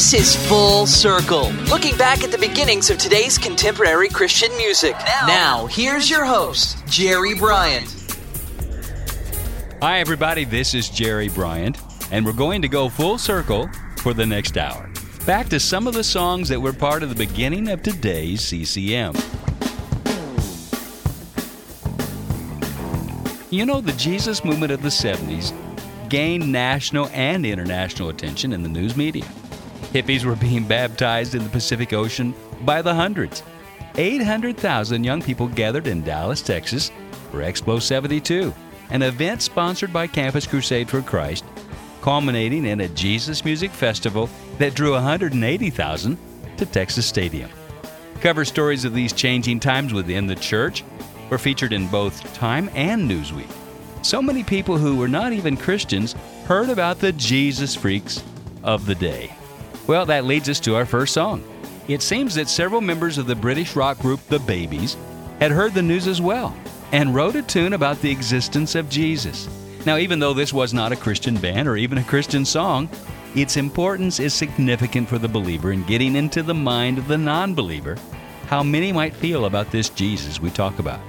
This is Full Circle, looking back at the beginnings of today's contemporary Christian music. Now, here's your host, Jerry Bryant. Hi, everybody. This is Jerry Bryant, and we're going to go full circle for the next hour. Back to some of the songs that were part of the beginning of today's CCM. You know, the Jesus movement of the 70s gained national and international attention in the news media. Hippies were being baptized in the Pacific Ocean by the hundreds. 800,000 young people gathered in Dallas, Texas for Expo 72, an event sponsored by Campus Crusade for Christ, culminating in a Jesus Music Festival that drew 180,000 to Texas Stadium. Cover stories of these changing times within the church were featured in both Time and Newsweek. So many people who were not even Christians heard about the Jesus freaks of the day. Well, that leads us to our first song. It seems that several members of the British rock group The Babys had heard the news as well and wrote a tune about the existence of Jesus. Now, even though this was not a Christian band or even a Christian song, its importance is significant for the believer in getting into the mind of the non believer how many might feel about this Jesus we talk about.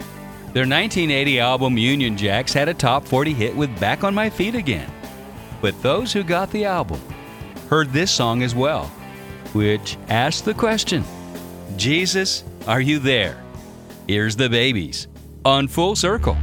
Their 1980 album Union Jacks had a top 40 hit with Back on My Feet Again. But those who got the album heard this song as well, which asked the question Jesus, are you there? Here's the Babys on Full Circle.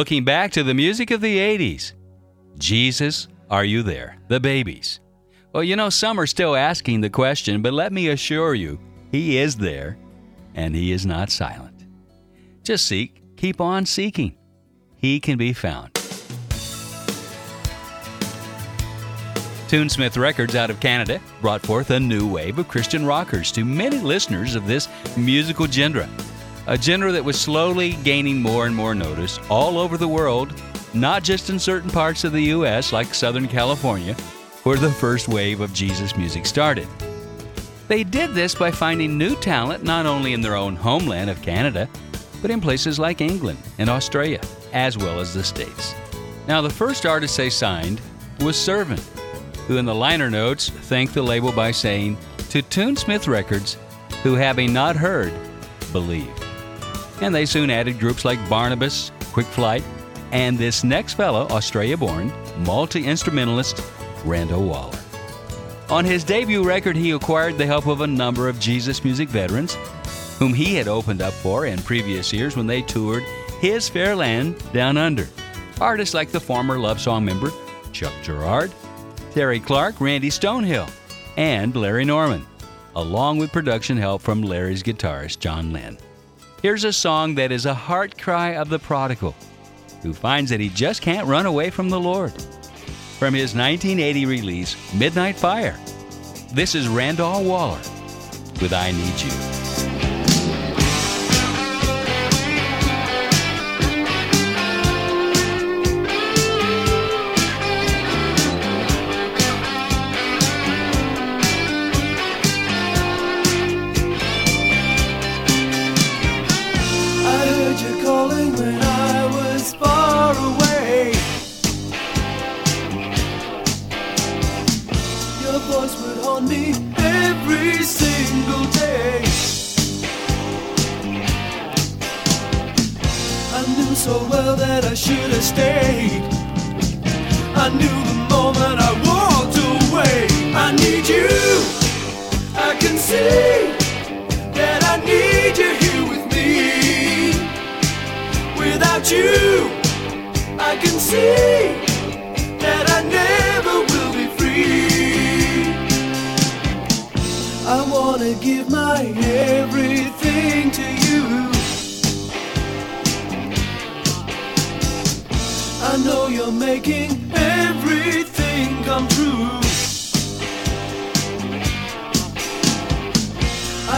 Looking back to the music of the 80s. Jesus, are you there? The Babys. Well, you know, some are still asking the question, but let me assure you, He is there, and He is not silent. Just seek, keep on seeking. He can be found. Tunesmith Records out of Canada brought forth a new wave of Christian rockers to many listeners of this musical genre. A genre that was slowly gaining more and more notice all over the world, not just in certain parts of the U.S. like Southern California, where the first wave of Jesus music started. They did this by finding new talent not only in their own homeland of Canada, but in places like England and Australia, as well as the States. Now, the first artist they signed was Servant who in the liner notes thanked the label by saying, To Tunesmith Records, who having not heard, believed. And they soon added groups like Barnabas, Quick Flight, and this next fellow, Australia born, multi instrumentalist Randall Waller. On his debut record, he acquired the help of a number of Jesus music veterans, whom he had opened up for in previous years when they toured his fair land down under. Artists like the former Love Song member Chuck Girard, Terry Clark, Randy Stonehill, and Larry Norman, along with production help from Larry's guitarist Jon Linn. Here's a song that is a heart cry of the prodigal, who finds that he just can't run away from the Lord. From his 1980 release, Midnight Fire, this is Randall Waller with I Need You. So well that I should have stayed. I knew the moment I walked away. I need you. I can see that I need you here with me. Without you, I can see that I never will be free. I wanna give my everything to you. I know you're making everything come true.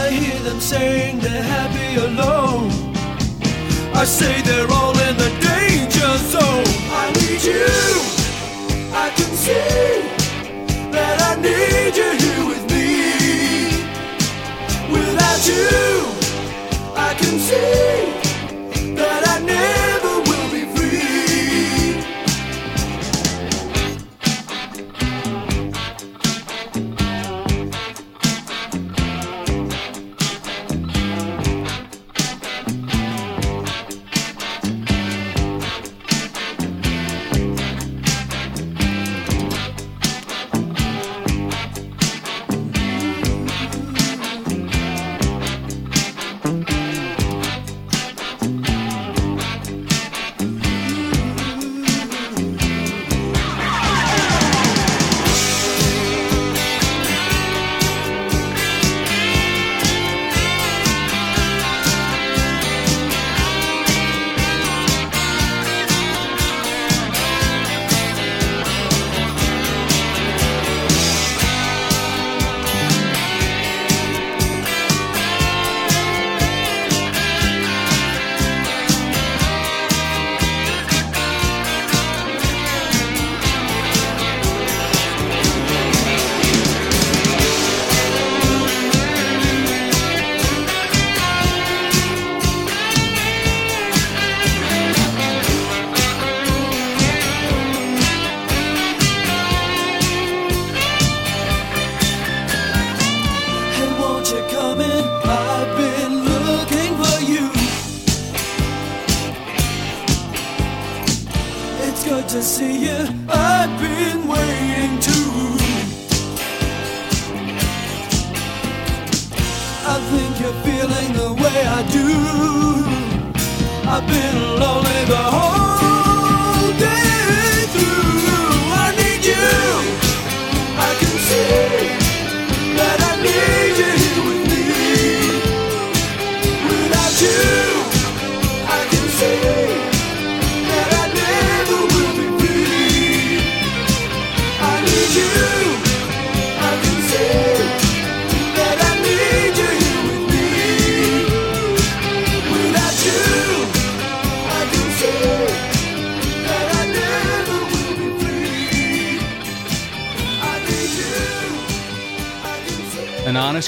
I hear them saying they're happy alone. I say they're all in the danger zone. I need you. I can see that I need you here with me. Without you, I can see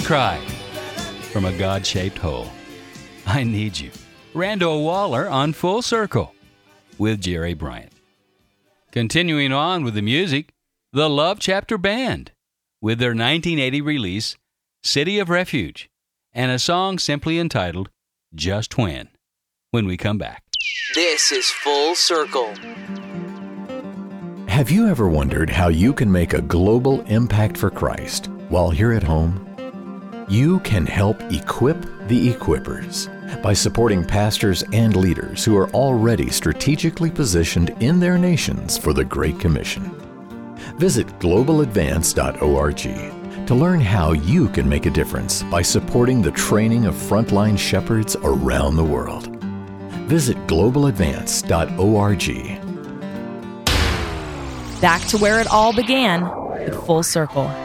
cry from a God shaped hole. I need you. Randall Waller on Full Circle with Jerry Bryant. Continuing on with the music, the Love Chapter Band with their 1980 release, City of Refuge, and a song simply entitled Just When. When we come back. This is Full Circle. Have you ever wondered how you can make a global impact for Christ while here at home? You can help equip the equippers by supporting pastors and leaders who are already strategically positioned in their nations for the Great Commission. Visit globaladvance.org to learn how you can make a difference by supporting the training of frontline shepherds around the world. Visit globaladvance.org. Back to where it all began with Full Circle.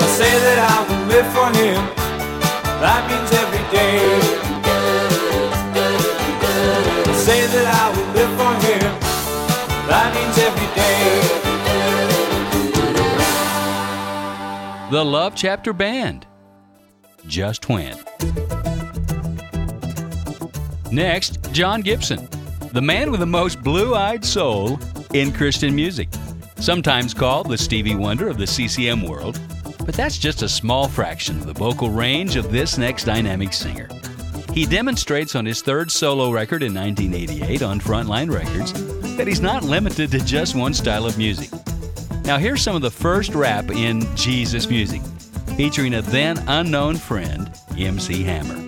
I say that I will live for him, that means every day. I say that I will live for him, that means every day. The Love Chapter Band. Just when. Next, Jon Gibson, the man with the most blue eyed soul in Christian music. Sometimes called the Stevie Wonder of the CCM world, but that's just a small fraction of the vocal range of this next dynamic singer. He demonstrates on his third solo record in 1988 on Frontline Records that he's not limited to just one style of music. Now here's some of the first rap in Jesus music, featuring a then unknown friend, MC Hammer.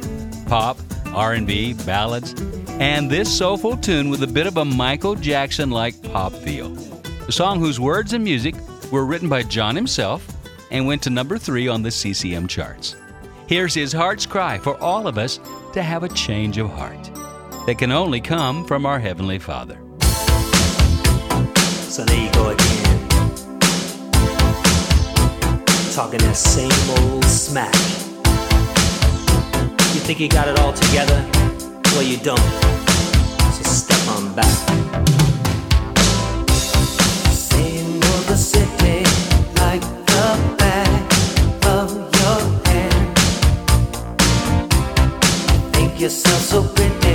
Pop, R&B, ballads, and this soulful tune with a bit of a Michael Jackson-like pop feel. A song whose words and music were written by Jon himself and went to number 3 on the CCM charts. Here's his heart's cry for all of us to have a change of heart that can only come from our heavenly Father. So there you go again. Talking that same old smack. You think you got it all together? Well, you don't. So step on back. Back of your hand. You think Make yourself so pretty,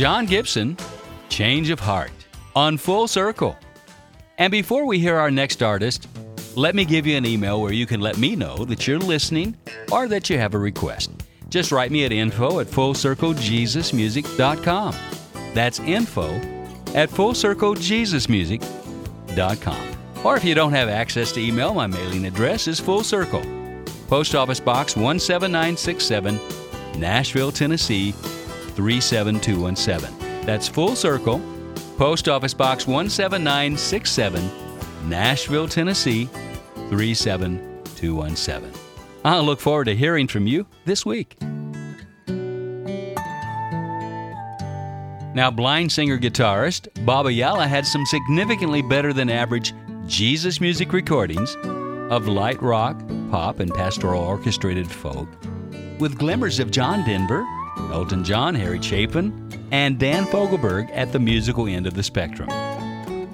Jon Gibson, Change of Heart, on Full Circle. And before we hear our next artist, let me give you an email where you can let me know that you're listening or that you have a request. Just write me at info at fullcirclejesusmusic.com. That's info at fullcirclejesusmusic.com. Or if you don't have access to email, my mailing address is Full Circle. Post Office Box 17967, Nashville, Tennessee 37217. That's Full Circle. Post Office Box 17967, Nashville, Tennessee 37217. I'll look forward to hearing from you this week. Now, blind singer guitarist Bob Ayala had some significantly better than average Jesus music recordings of light rock, pop, and pastoral orchestrated folk, with glimmers of John Denver, Elton John, Harry Chapin, and Dan Fogelberg at the musical end of the spectrum.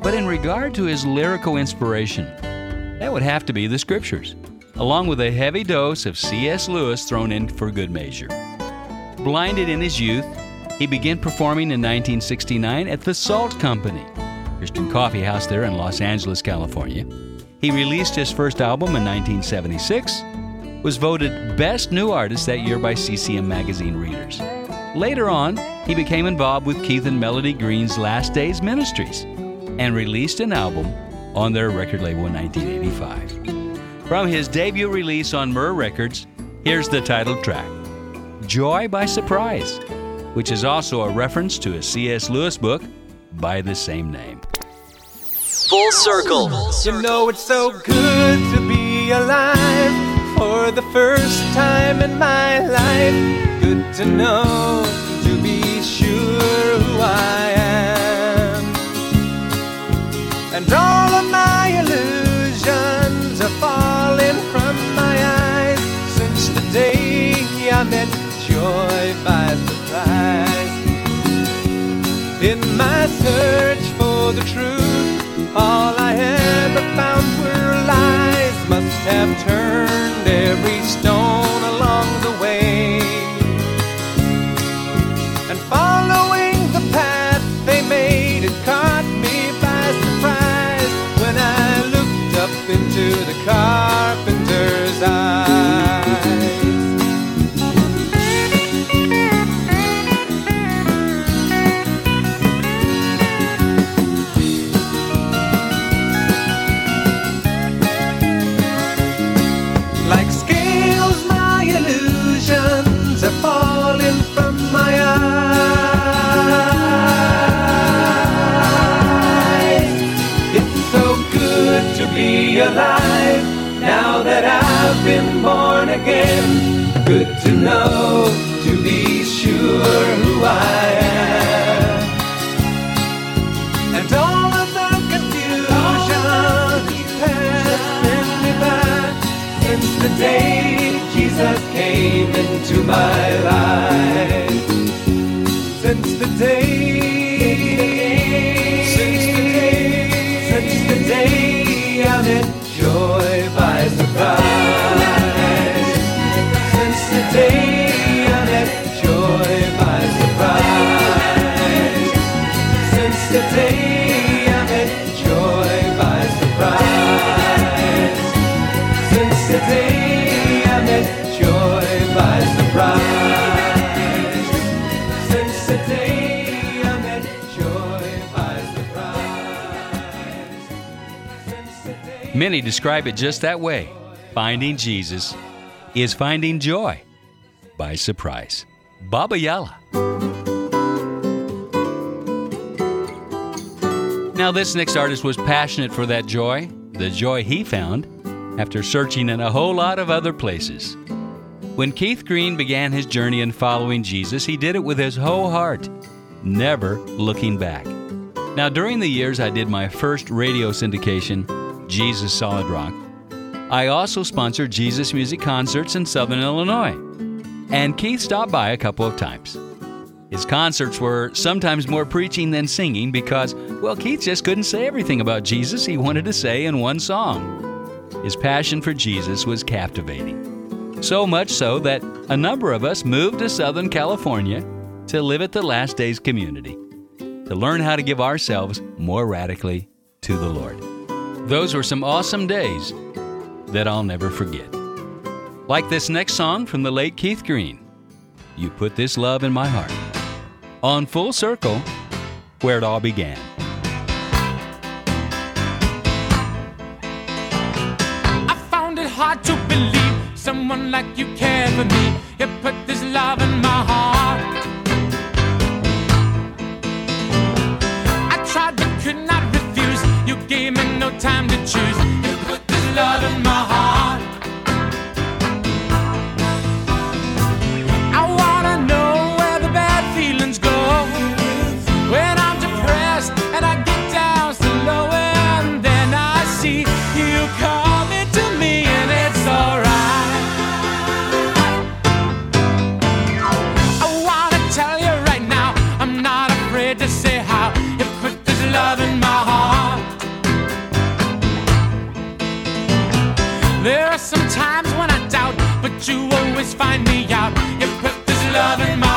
But in regard to his lyrical inspiration, that would have to be the scriptures, along with a heavy dose of C.S. Lewis thrown in for good measure. Blinded in his youth, he began performing in 1969 at the Salt Company, Christian Coffee House there in Los Angeles, California. He released his first album in 1976, was voted Best New Artist that year by CCM magazine readers. Later on, he became involved with Keith and Melody Green's Last Days Ministries and released an album on their record label in 1985. From his debut release on Myrrh Records, here's the title track Joy by Surprise, which is also a reference to a C.S. Lewis book by the same name. Full circle. You know it's so good to be alive for the first time in my life. Good to know, to be sure who I am. And all of my illusions are falling from my eyes since the day I met joy by surprise. In my search for the truth, all I ever found were lies. Must have every Good to know, to be sure who I am. And all of the confusion passing me by since the day Jesus came into my life. Since the day, Many describe it just that way. Finding Jesus is finding joy by surprise. Bob Ayala. Now, this next artist was passionate for that joy, the joy he found after searching in a whole lot of other places. When Keith Green began his journey in following Jesus, he did it with his whole heart, never looking back. Now, during the years I did my first radio syndication, Jesus Solid Rock, I also sponsored Jesus Music Concerts in Southern Illinois. And Keith stopped by a couple of times. His concerts were sometimes more preaching than singing because, well, Keith just couldn't say everything about Jesus he wanted to say in one song. His passion for Jesus was captivating. So much so that a number of us moved to Southern California to live at the Last Days community, to learn how to give ourselves more radically to the Lord. Those were some awesome days that I'll never forget. Like this next song from the late Keith Green, You Put This Love in My Heart. On Full Circle, where it all began. I found it hard to believe someone like you cared for me. You put this love in my heart. I tried but could not refuse. You gave no time to choose. You put this love in my heart. find me out. You put this love in my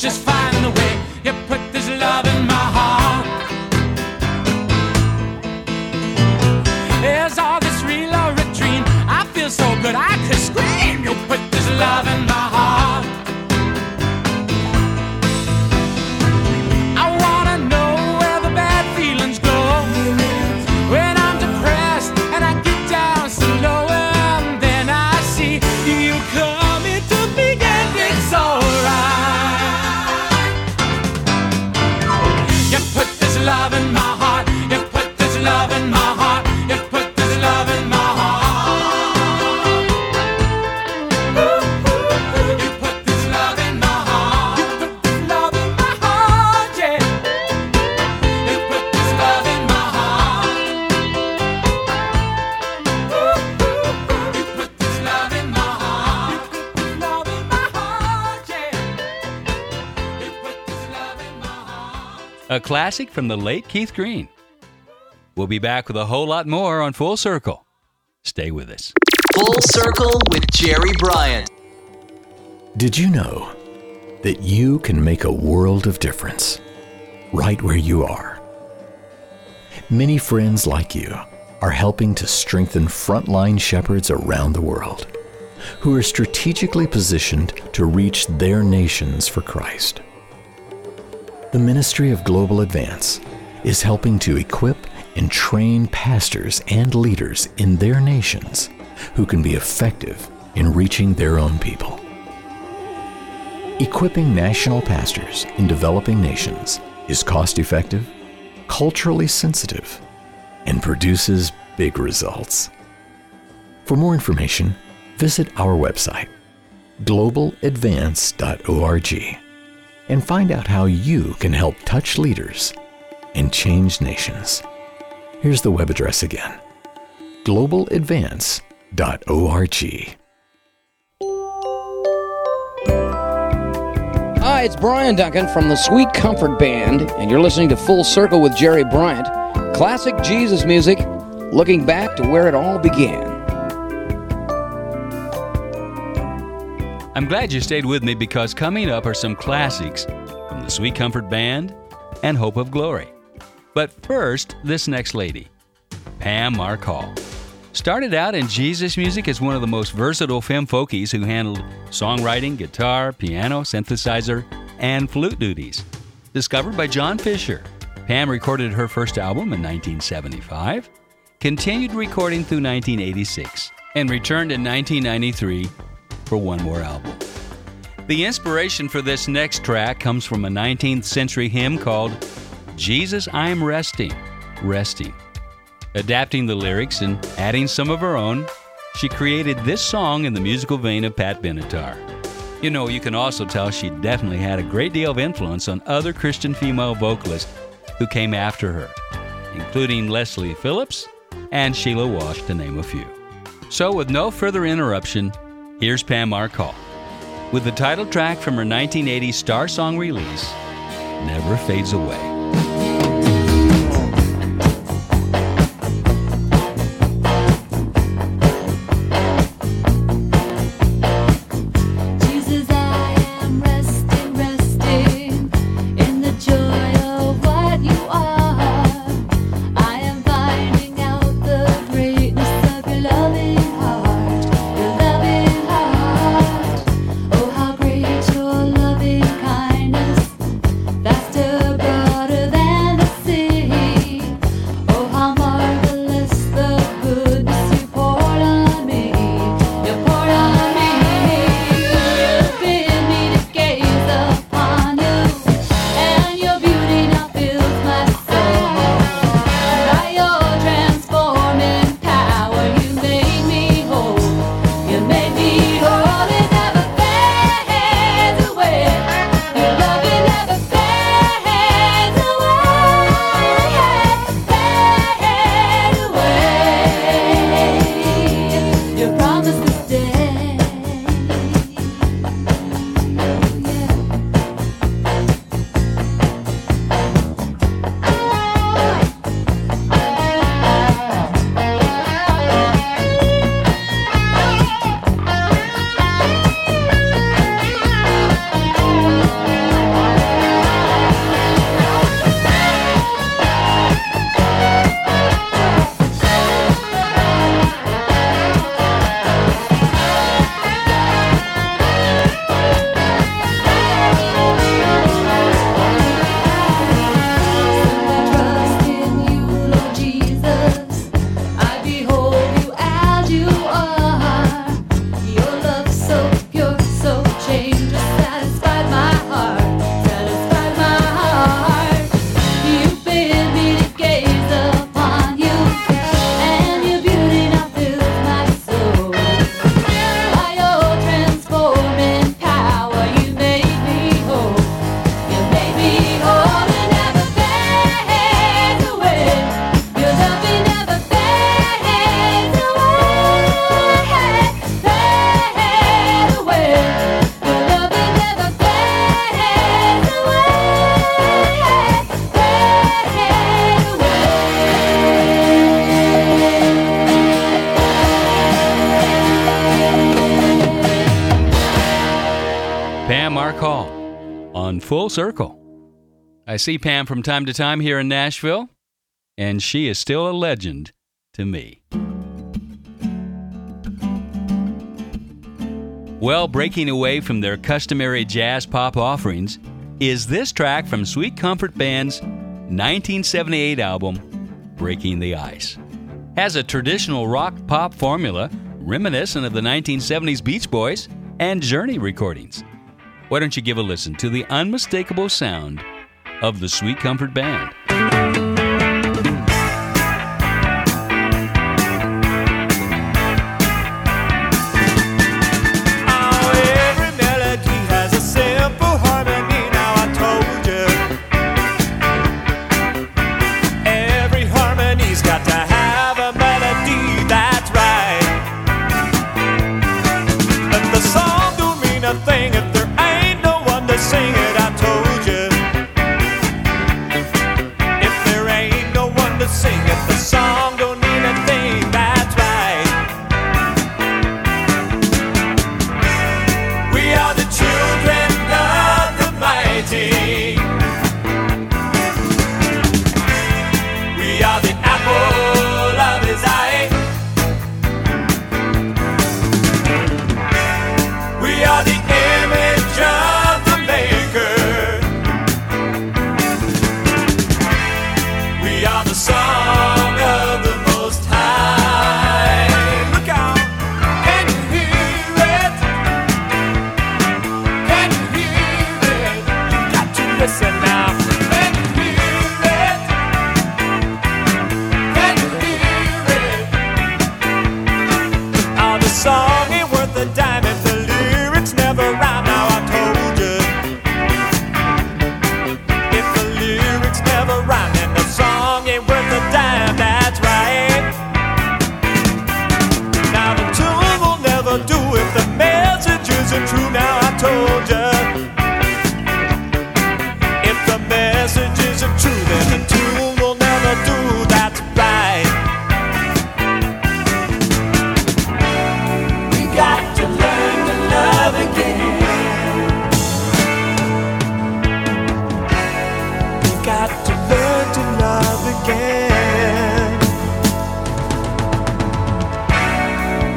just find classic from the late Keith Green. We'll be back with a whole lot more on Full Circle. Stay with us. Full Circle with Jerry Bryant. Did you know that you can make a world of difference right where you are? Many friends like you are helping to strengthen frontline shepherds around the world who are strategically positioned to reach their nations for Christ. The Ministry of Global Advance is helping to equip and train pastors and leaders in their nations who can be effective in reaching their own people. Equipping national pastors in developing nations is cost effective, culturally sensitive, and produces big results. For more information, visit our website, globaladvance.org, and find out how you can help touch leaders and change nations. Here's the web address again globaladvance.org. Hi, it's Brian Duncan from the Sweet Comfort Band, and you're listening to Full Circle with Jerry Bryant. Classic Jesus music, looking back to where it all began. I'm glad you stayed with me because coming up are some classics from the Sweet Comfort Band and Hope of Glory. But first, this next lady, Pam Mark Hall. Started out in Jesus music as one of the most versatile femme folkies who handled songwriting, guitar, piano, synthesizer, and flute duties. Discovered by John Fischer, Pam recorded her first album in 1975, continued recording through 1986, and returned in 1993 for one more album. The inspiration for this next track comes from a 19th century hymn called Jesus I'm Resting, Resting. Adapting the lyrics and adding some of her own, she created this song in the musical vein of Pat Benatar. You know, you can also tell she definitely had a great deal of influence on other Christian female vocalists who came after her, including Leslie Phillips and Sheila Walsh, to name a few. So, with no further interruption, here's Pam Mark Hall with the title track from her 1980 Star Song release, Never Fades Away. Circle. I see Pam from time to time here in Nashville, and she is still a legend to me. Well, breaking away from their customary jazz pop offerings is this track from Sweet Comfort Band's 1978 album, Breaking the Ice. Has a traditional rock pop formula reminiscent of the 1970s Beach Boys and Journey recordings. Why don't you give a listen to the unmistakable sound of the Sweet Comfort Band? Again.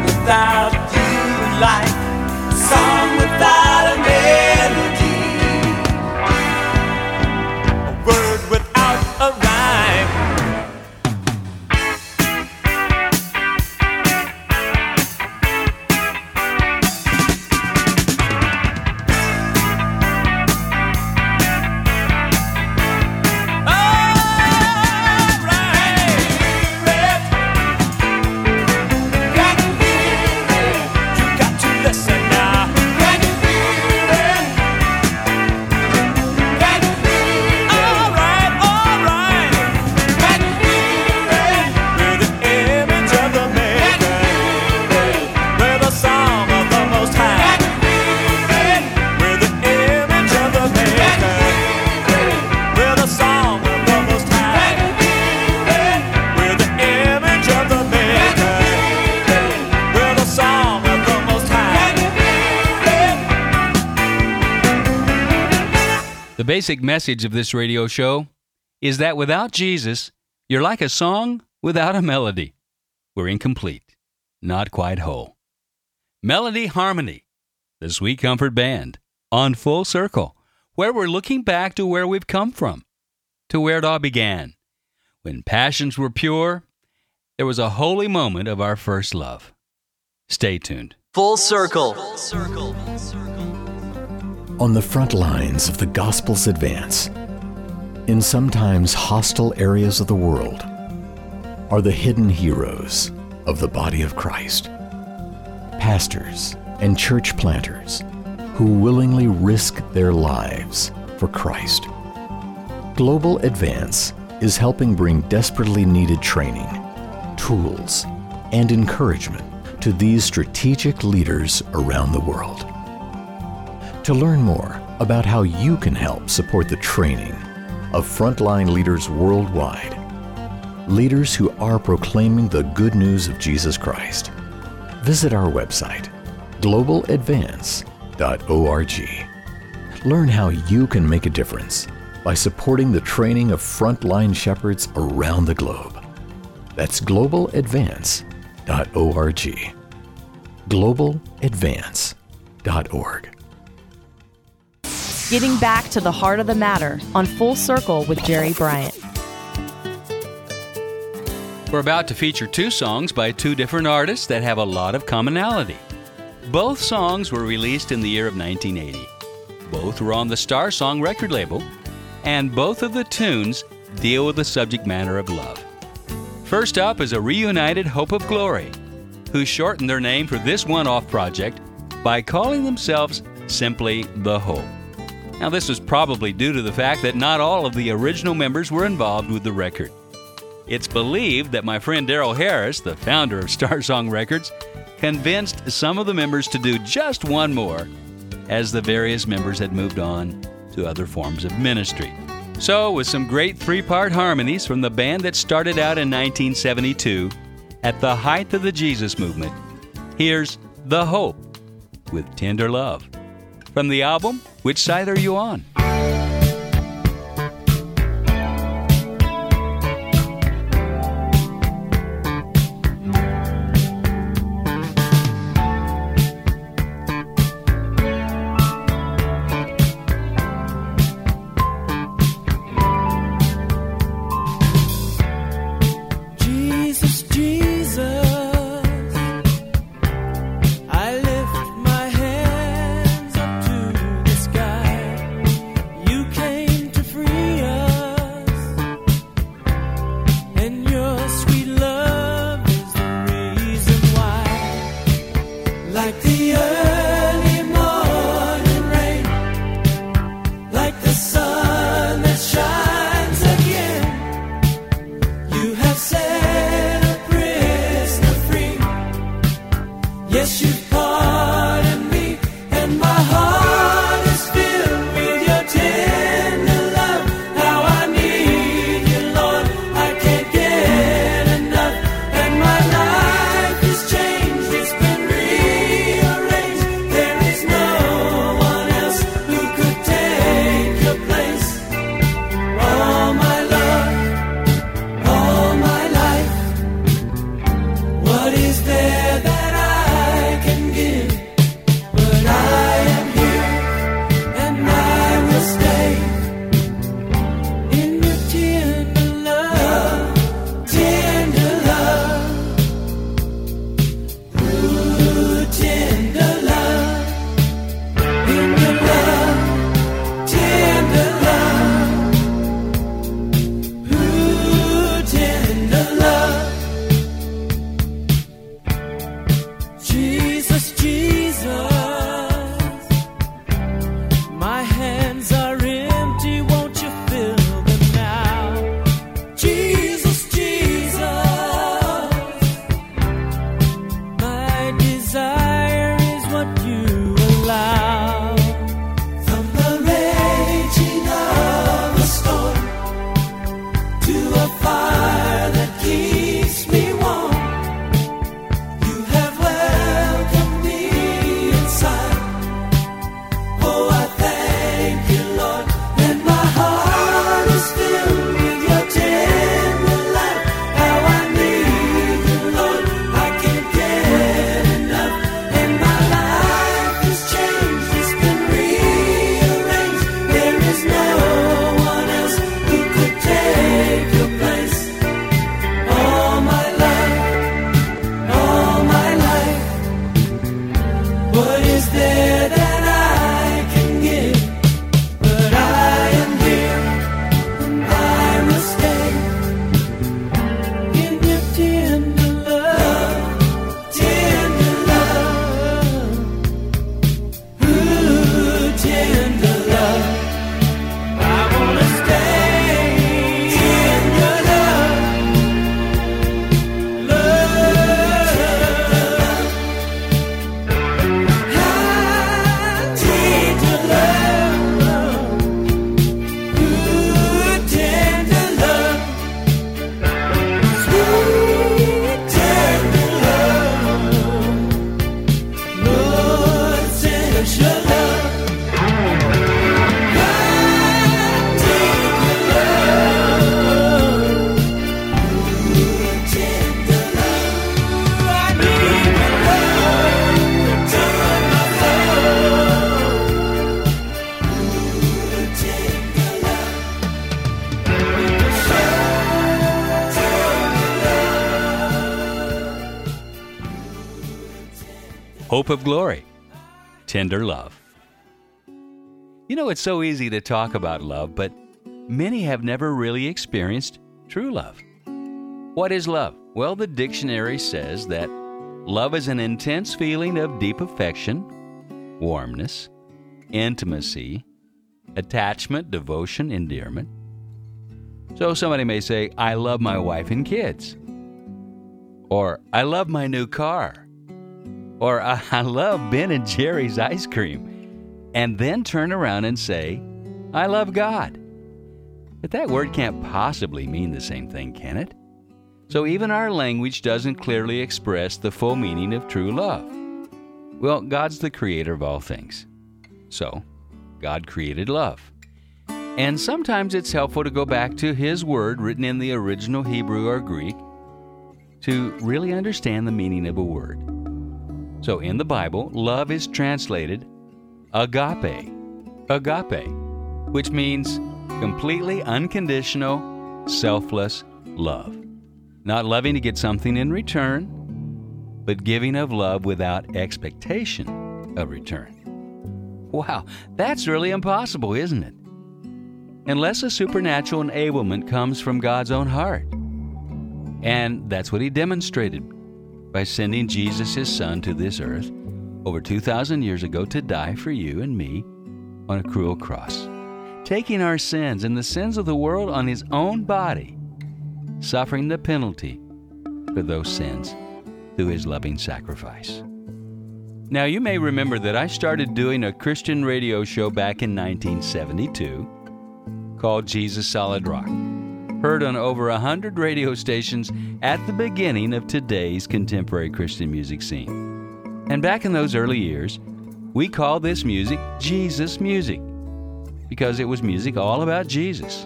Without you, like basic message of this radio show is that without Jesus, you're like a song without a melody. We're incomplete, not quite whole. Melody Harmony, the Sweet Comfort Band, on Full Circle, where we're looking back to where we've come from, to where it all began. When passions were pure, there was a holy moment of our first love. Stay tuned. Full Circle. On the front lines of the gospel's advance, in sometimes hostile areas of the world, are the hidden heroes of the body of Christ. Pastors and church planters who willingly risk their lives for Christ. Global Advance is helping bring desperately needed training, tools, and encouragement to these strategic leaders around the world. To learn more about how you can help support the training of frontline leaders worldwide, leaders who are proclaiming the good news of Jesus Christ, visit our website, globaladvance.org. Learn how you can make a difference by supporting the training of frontline shepherds around the globe. That's globaladvance.org. Globaladvance.org. Getting back to the heart of the matter on Full Circle with Jerry Bryant. We're about to feature two songs by two different artists that have a lot of commonality. Both songs were released in the year of 1980. Both were on the Star Song record label, and both of the tunes deal with the subject matter of love. First up is a reunited Hope of Glory, who shortened their name for this one off project by calling themselves simply The Hope. Now, this was probably due to the fact that not all of the original members were involved with the record. It's believed that my friend Darrell Harris, the founder of Star Song Records, convinced some of the members to do just one more as the various members had moved on to other forms of ministry. So, with some great three part harmonies from the band that started out in 1972 at the height of the Jesus movement, here's The Hope with Tender Love. From the album, Which Side Are You On? Hope of glory, tender love. You know, it's so easy to talk about love, but many have never really experienced true love. What is love? Well, the dictionary says that love is an intense feeling of deep affection, warmness, intimacy, attachment, devotion, endearment. So somebody may say, I love my wife and kids. Or, I love my new car. Or, I love Ben and Jerry's ice cream. And then turn around and say, I love God. But that word can't possibly mean the same thing, can it? So even our language doesn't clearly express the full meaning of true love. Well, God's the creator of all things. So, God created love. And sometimes it's helpful to go back to His word written in the original Hebrew or Greek to really understand the meaning of a word. So in the Bible, love is translated agape, agape, which means completely unconditional, selfless love. Not loving to get something in return, but giving of love without expectation of return. Wow, that's really impossible, isn't it? Unless a supernatural enablement comes from God's own heart. And that's what he demonstrated by sending Jesus, his son, to this earth over 2,000 years ago to die for you and me on a cruel cross, taking our sins and the sins of the world on his own body, suffering the penalty for those sins through his loving sacrifice. Now, you may remember that I started doing a Christian radio show back in 1972 called Jesus Solid Rock heard on over 100 radio stations at the beginning of today's contemporary Christian music scene. And back in those early years, we called this music Jesus music because it was music all about Jesus.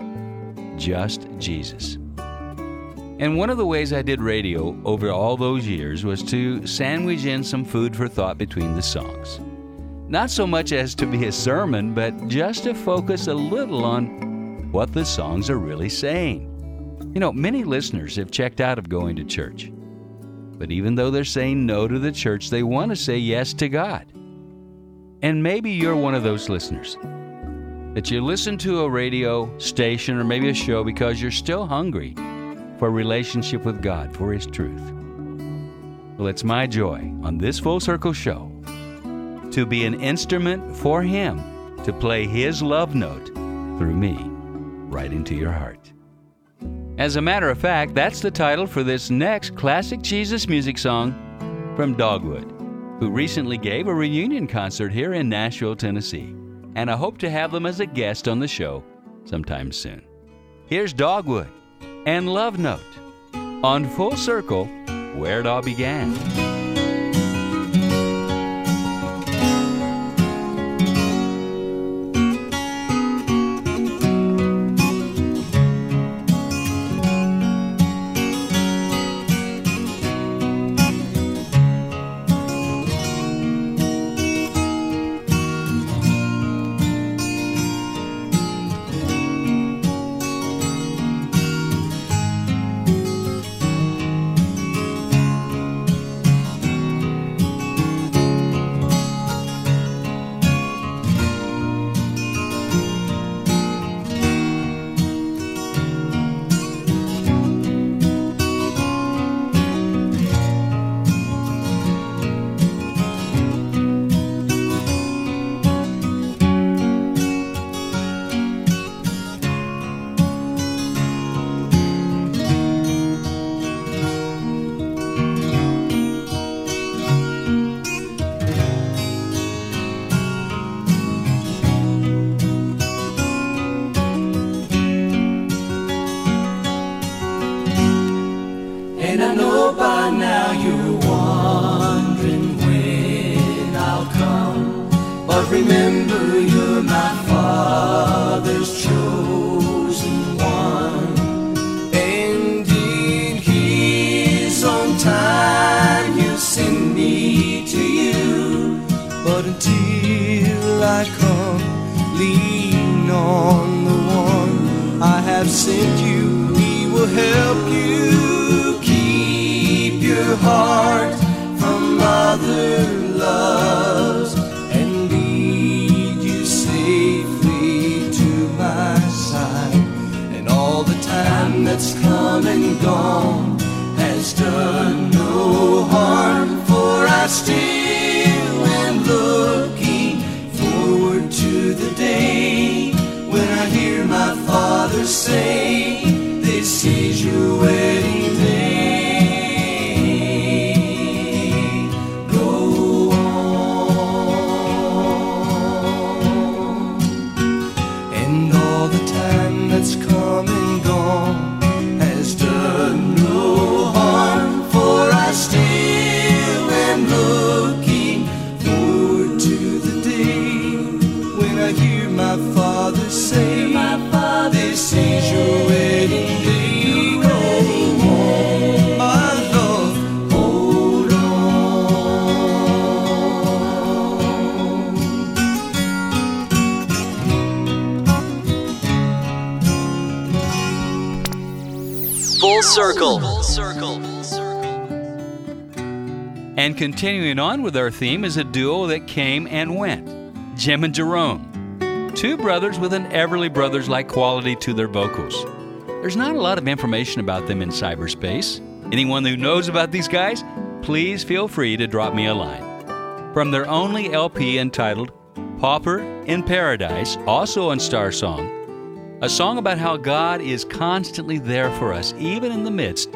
Just Jesus. And one of the ways I did radio over all those years was to sandwich in some food for thought between the songs. Not so much as to be a sermon, but just to focus a little on what the songs are really saying. You know, many listeners have checked out of going to church. But even though they're saying no to the church, they want to say yes to God. And maybe you're one of those listeners. That you listen to a radio station or maybe a show because you're still hungry for a relationship with God, for His truth. Well, it's my joy on this Full Circle show to be an instrument for Him to play His love note through me right into your heart. As a matter of fact, that's the title for this next classic Jesus music song from Dogwood, who recently gave a reunion concert here in Nashville, Tennessee. And I hope to have them as a guest on the show sometime soon. Here's Dogwood and Love Note on Full Circle, where it all began. on the one I have sent you. He will help you keep your heart from other loves and lead you safely to my side. And all the time that's come and gone has done no harm, for I still. Say, This is your wedding Continuing on with our theme is a duo that came and went Jim and Jerome. Two brothers with an Everly Brothers like quality to their vocals. There's not a lot of information about them in cyberspace. Anyone who knows about these guys, please feel free to drop me a line. From their only LP entitled Pauper in Paradise, also on Star Song, a song about how God is constantly there for us, even in the midst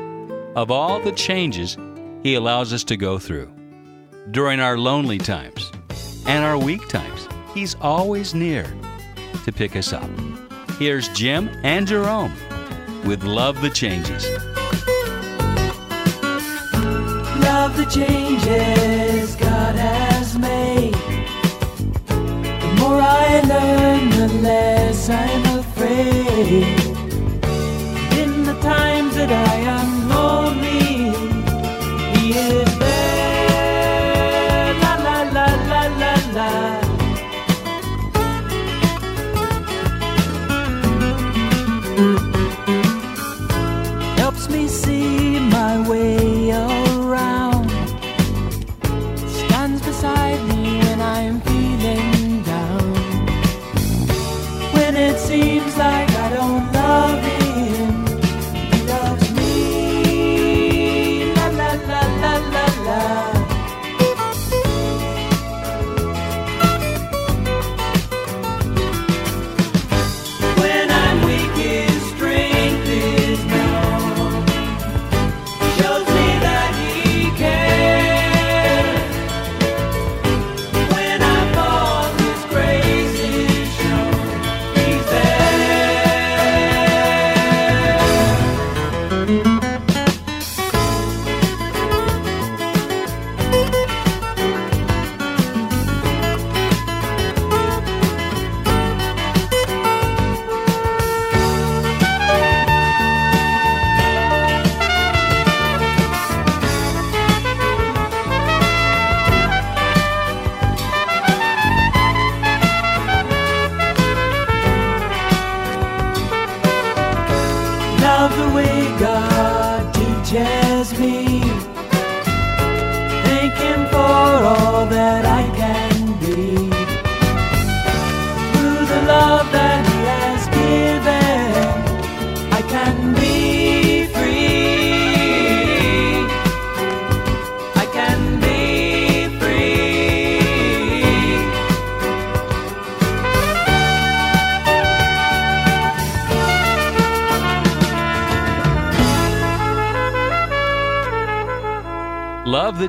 of all the changes He allows us to go through. During our lonely times and our weak times, He's always near to pick us up. Here's Jim and Jerome with Love the Changes. love the changes God has made. The more I learn, the less I'm afraid. In the times that I am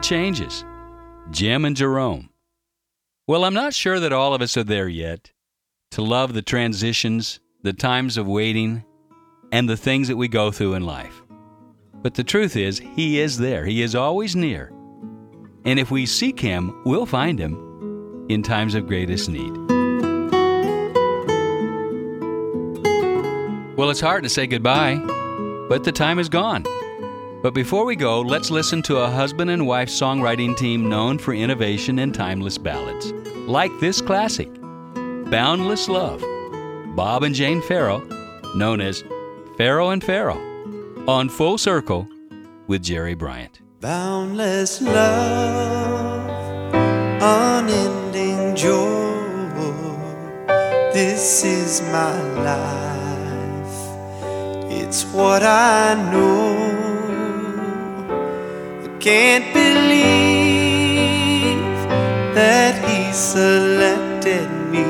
Changes, Jim and Jerome. Well, I'm not sure that all of us are there yet to love the transitions, the times of waiting, and the things that we go through in life. But the truth is, He is there. He is always near. And if we seek Him, we'll find Him in times of greatest need. Well, it's hard to say goodbye, but the time is gone. But before we go, let's listen to a husband and wife songwriting team known for innovation and timeless ballads, like this classic, Boundless Love, Bob and Jane Farrell, known as Farrell and Farrell, on Full Circle with Jerry Bryant. Boundless love, unending joy. This is my life. It's what I know. Can't believe that He selected me,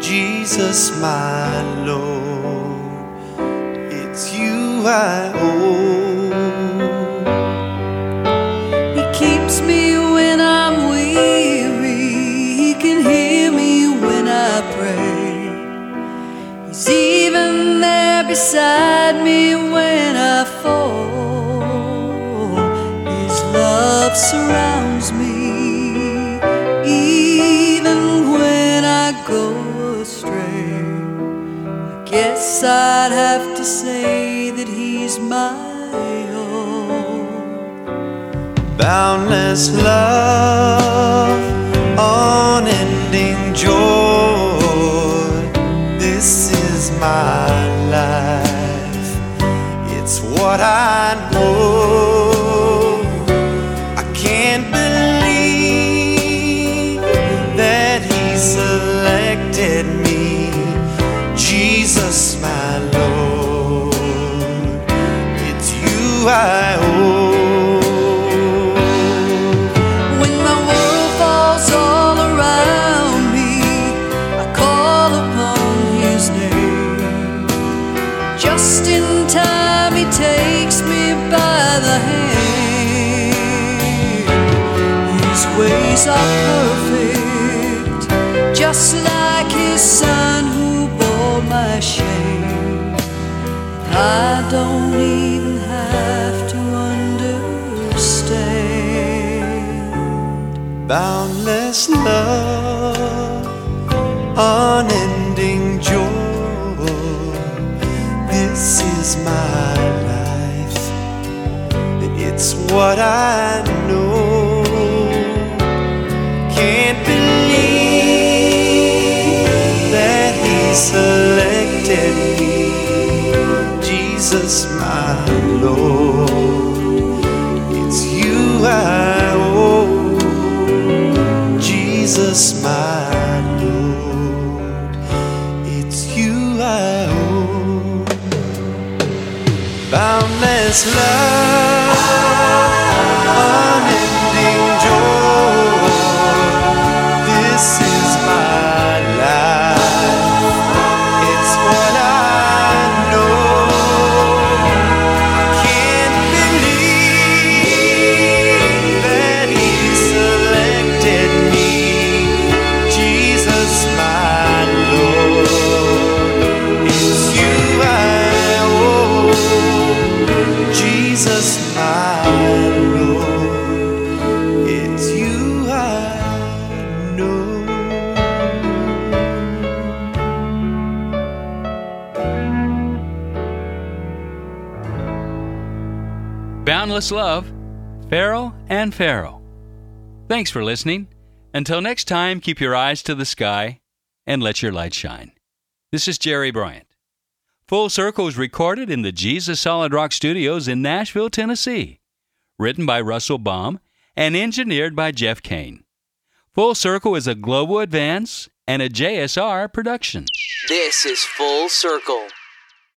Jesus, my Lord. It's you I owe. He keeps me when I'm weary. He can hear me when I pray. He's even there beside me surrounds me even when I go astray. I guess I'd have to say that he's my. Boundless love, unending joy. This is my life. It's what I know. Ways are perfect, just like His Son who bore my shame. I don't even have to understand. Boundless love, unending joy. This is my life. It's what I Jesus, my Lord. It's you I owe. Boundless love, Farrell. Thanks for listening. Until next time, keep your eyes to the sky and let your light shine. This is Jerry Bryant. Full Circle is recorded in the Jesus Solid Rock Studios in Nashville, Tennessee. Written by Russell Baum and engineered by Jeff Kane. Full Circle is a Global Advance and a JSR production. This is Full Circle